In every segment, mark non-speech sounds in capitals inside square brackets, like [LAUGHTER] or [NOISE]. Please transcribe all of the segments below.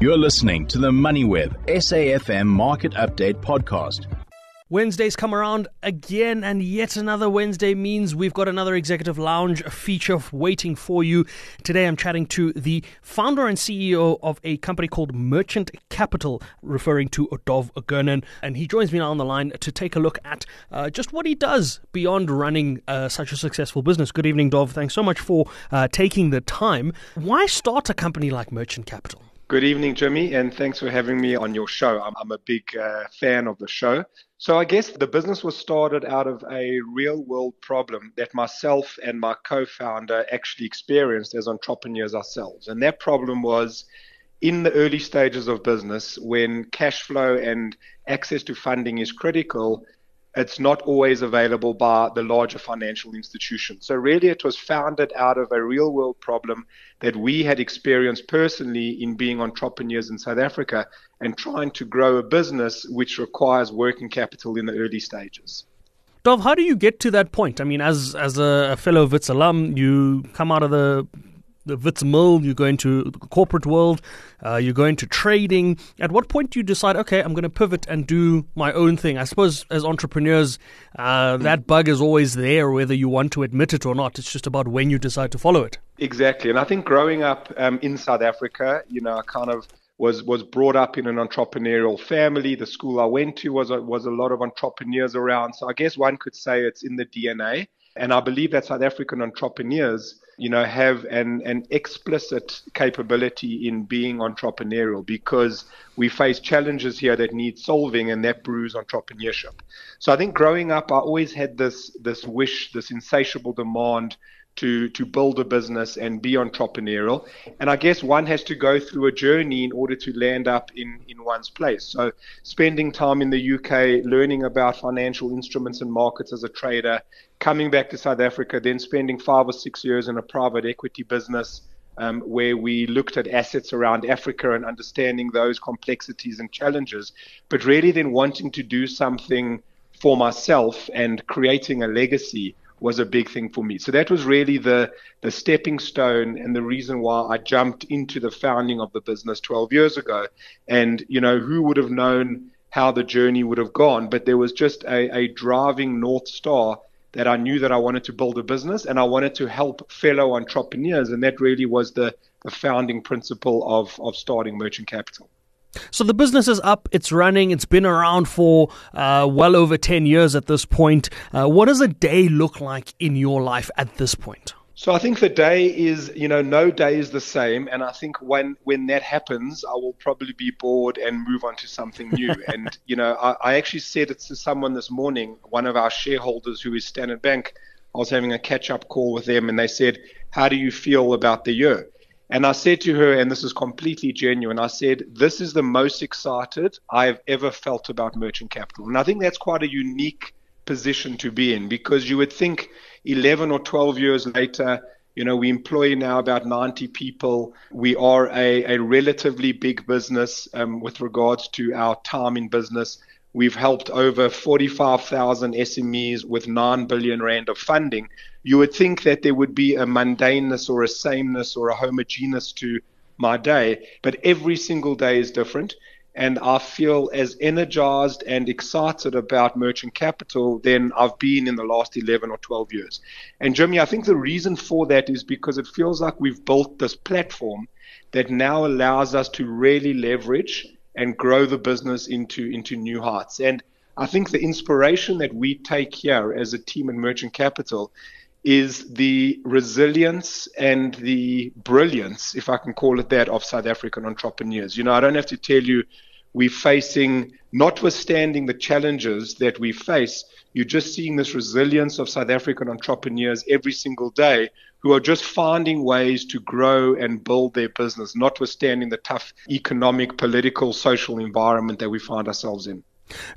You're listening to the MoneyWeb SAFM Market Update Podcast. Wednesdays come around again, and yet another Wednesday means we've got another Executive Lounge feature waiting for you. Today I'm chatting to the founder and CEO of a company called Merchant Capital, referring to Dov Girnun, and he joins me now on the line to take a look at uh, just what he does beyond running uh, such a successful business. Good evening, Dov. Thanks so much for uh, taking the time. Why start a company like Merchant Capital? Good evening, Jimmy, and thanks for having me on your show. I'm, I'm a big uh, fan of the show. So, I guess the business was started out of a real world problem that myself and my co founder actually experienced as entrepreneurs ourselves. And that problem was in the early stages of business when cash flow and access to funding is critical it's not always available by the larger financial institutions. So, really, it was founded out of a real world problem that we had experienced personally in being entrepreneurs in South Africa and trying to grow a business which requires working capital in the early stages. Dov, how do you get to that point? I mean, as as a fellow Wits alum, you come out of the the Wits Mill, you go into the corporate world, uh, you go into trading. At what point do you decide, okay, I'm going to pivot and do my own thing? I suppose as entrepreneurs, uh, that bug is always there, whether you want to admit it or not. It's just about when you decide to follow it. Exactly. And I think growing up um, in South Africa, you know, I kind of was was brought up in an entrepreneurial family. The school I went to was a, was a lot of entrepreneurs around. So I guess one could say it's in the DNA. And I believe that South African entrepreneurs, you know, have an, an explicit capability in being entrepreneurial because we face challenges here that need solving and that brews entrepreneurship. So I think growing up, I always had this, this wish, this insatiable demand to to build a business and be entrepreneurial. And I guess one has to go through a journey in order to land up in in one's place. So spending time in the UK learning about financial instruments and markets as a trader, coming back to South Africa, then spending five or six years in a private equity business. Um, where we looked at assets around Africa and understanding those complexities and challenges, but really then wanting to do something for myself and creating a legacy was a big thing for me. So that was really the the stepping stone and the reason why I jumped into the founding of the business 12 years ago. And you know, who would have known how the journey would have gone? But there was just a, a driving north star that I knew that I wanted to build a business and I wanted to help fellow entrepreneurs, and that really was the, the founding principle of of starting Merchant Capital. So the business is up, it's running, it's been around for uh, well over 10 years at this point. Uh, what does a day look like in your life at this point? So I think the day is, you know, no day is the same, and I think when when that happens, I will probably be bored and move on to something new. [LAUGHS] and you know, I, I actually said it to someone this morning, one of our shareholders who is Standard Bank. I was having a catch up call with them, and they said, "How do you feel about the year?" And I said to her, and this is completely genuine, I said, This is the most excited I have ever felt about merchant capital. And I think that's quite a unique position to be in because you would think 11 or 12 years later, you know, we employ now about 90 people. We are a, a relatively big business um, with regards to our time in business. We've helped over 45,000 SMEs with 9 billion rand of funding. You would think that there would be a mundaneness or a sameness or a homogeneous to my day, but every single day is different. And I feel as energized and excited about merchant capital than I've been in the last 11 or 12 years. And Jimmy, I think the reason for that is because it feels like we've built this platform that now allows us to really leverage and grow the business into into new heights. And I think the inspiration that we take here as a team in Merchant Capital is the resilience and the brilliance, if I can call it that, of South African entrepreneurs. You know, I don't have to tell you we're facing, notwithstanding the challenges that we face, you're just seeing this resilience of South African entrepreneurs every single day who are just finding ways to grow and build their business, notwithstanding the tough economic, political, social environment that we find ourselves in.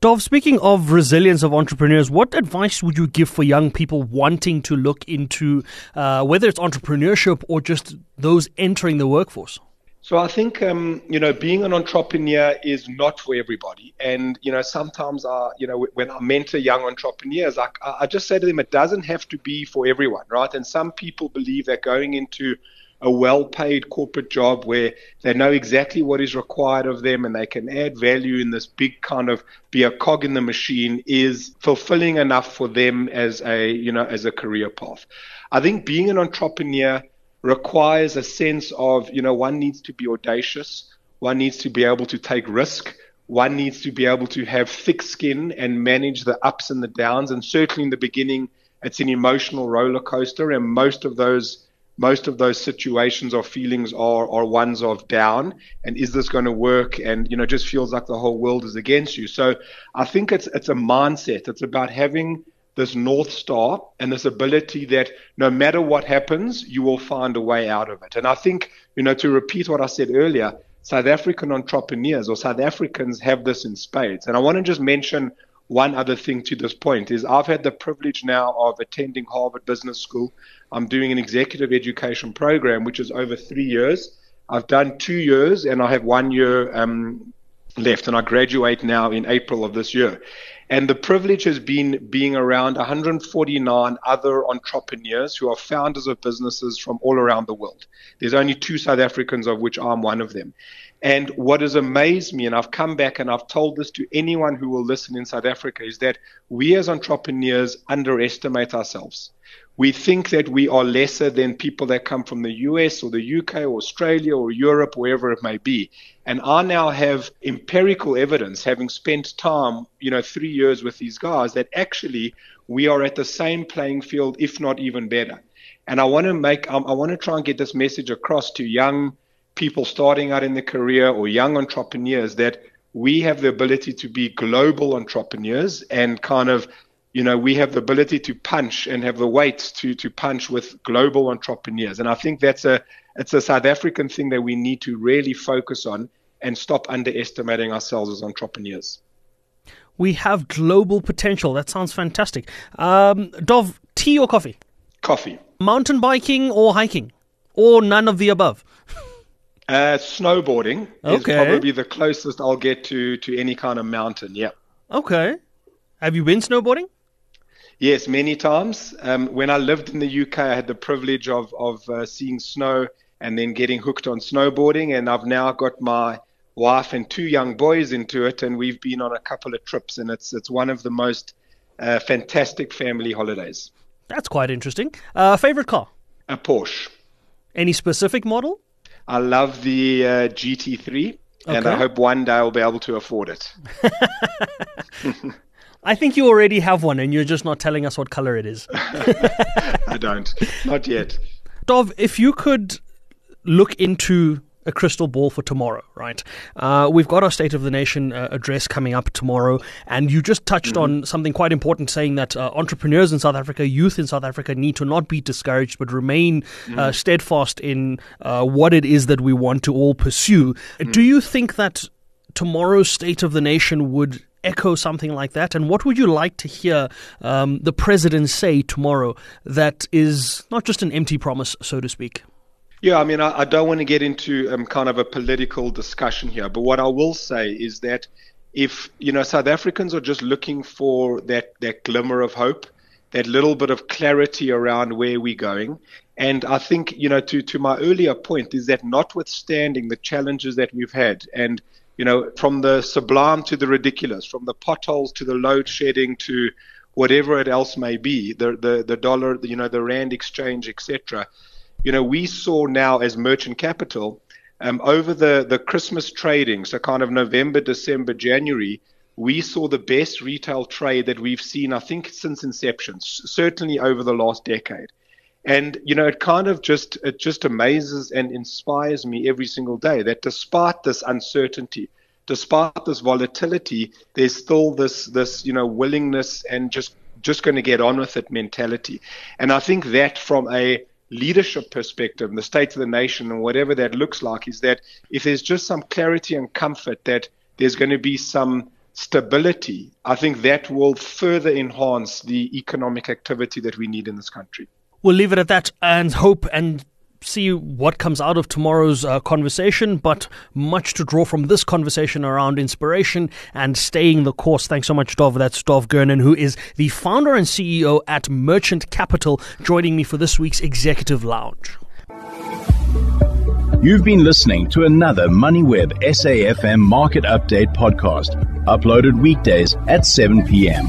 Dov, speaking of resilience of entrepreneurs, what advice would you give for young people wanting to look into uh, whether it's entrepreneurship or just those entering the workforce? So I think um, you know being an entrepreneur is not for everybody, and you know sometimes I you know when I mentor young entrepreneurs, I, I just say to them it doesn't have to be for everyone, right? And some people believe that going into a well paid corporate job where they know exactly what is required of them and they can add value in this big kind of be a cog in the machine is fulfilling enough for them as a, you know, as a career path. I think being an entrepreneur requires a sense of, you know, one needs to be audacious, one needs to be able to take risk, one needs to be able to have thick skin and manage the ups and the downs. And certainly in the beginning, it's an emotional roller coaster, and most of those most of those situations or feelings are are ones of down. And is this going to work? And you know just feels like the whole world is against you. So i think it's it's a mindset. It's about having this north star and this ability that no matter what happens you will find a way out of it and i think you know to repeat what i said earlier south african entrepreneurs or south africans have this in spades and i want to just mention one other thing to this point is I've had the privilege now of attending Harvard Business School. I'm doing an executive education program, which is over three years. I've done two years and I have one year um, left, and I graduate now in April of this year. And the privilege has been being around 149 other entrepreneurs who are founders of businesses from all around the world. There's only two South Africans, of which I'm one of them. And what has amazed me, and I've come back and I've told this to anyone who will listen in South Africa, is that we as entrepreneurs underestimate ourselves. We think that we are lesser than people that come from the US or the UK or Australia or Europe, wherever it may be. And I now have empirical evidence, having spent time, you know, three years with these guys, that actually we are at the same playing field, if not even better. And I want to make, um, I want to try and get this message across to young people starting out in the career or young entrepreneurs that we have the ability to be global entrepreneurs and kind of you know we have the ability to punch and have the weight to to punch with global entrepreneurs and i think that's a it's a south african thing that we need to really focus on and stop underestimating ourselves as entrepreneurs we have global potential that sounds fantastic um, dov tea or coffee coffee mountain biking or hiking or none of the above Uh, snowboarding okay. is probably the closest I'll get to to any kind of mountain. Yeah. Okay. Have you been snowboarding? Yes, many times. Um, when I lived in the UK, I had the privilege of of uh, seeing snow and then getting hooked on snowboarding, and I've now got my wife and two young boys into it, and we've been on a couple of trips, and it's it's one of the most uh, fantastic family holidays. That's quite interesting. Uh, favorite car? A Porsche. Any specific model? I love the uh, GT3, okay. and I hope one day I'll be able to afford it. [LAUGHS] I think you already have one, and you're just not telling us what color it is. [LAUGHS] I don't, not yet. Dov, if you could look into a crystal ball for tomorrow, right? Uh, we've got our State of the Nation uh, address coming up tomorrow, and you just touched mm-hmm. on something quite important, saying that uh, entrepreneurs in South Africa, youth in South Africa, need to not be discouraged, but remain mm-hmm. Uh, steadfast in uh, what it is that we want to all pursue. Mm-hmm. Do you think that tomorrow's State of the Nation would echo something like that? And what would you like to hear um, the president say tomorrow that is not just an empty promise, so to speak? Yeah, I mean, I, I don't want to get into um, kind of a political discussion here, but what I will say is that if you know South Africans are just looking for that that glimmer of hope, that little bit of clarity around where we're going, and I think you know to to my earlier point is that notwithstanding the challenges that we've had, and you know from the sublime to the ridiculous, from the potholes to the load shedding to whatever it else may be, the the the dollar, you know, the rand exchange, etc you know, we saw now as merchant capital um, over the, the Christmas trading, so kind of November, December, January, we saw the best retail trade that we've seen, I think, since inception, certainly over the last decade. And you know, it kind of just it just amazes and inspires me every single day that despite this uncertainty, despite this volatility, there's still this this you know willingness and just just going to get on with it mentality. And I think that from a leadership perspective the state of the nation and whatever that looks like is that if there's just some clarity and comfort that there's going to be some stability, I think that will further enhance the economic activity that we need in this country. We'll leave it at that and hope and see what comes out of tomorrow's uh, conversation, but much to draw from this conversation around inspiration and staying the course. Thanks so much, Dov. That's Dov Girnun, who is the founder and CEO at Merchant Capital, joining me for this week's Executive Lounge. You've been listening to another MoneyWeb SAFM Market Update podcast, uploaded weekdays at 7 p.m.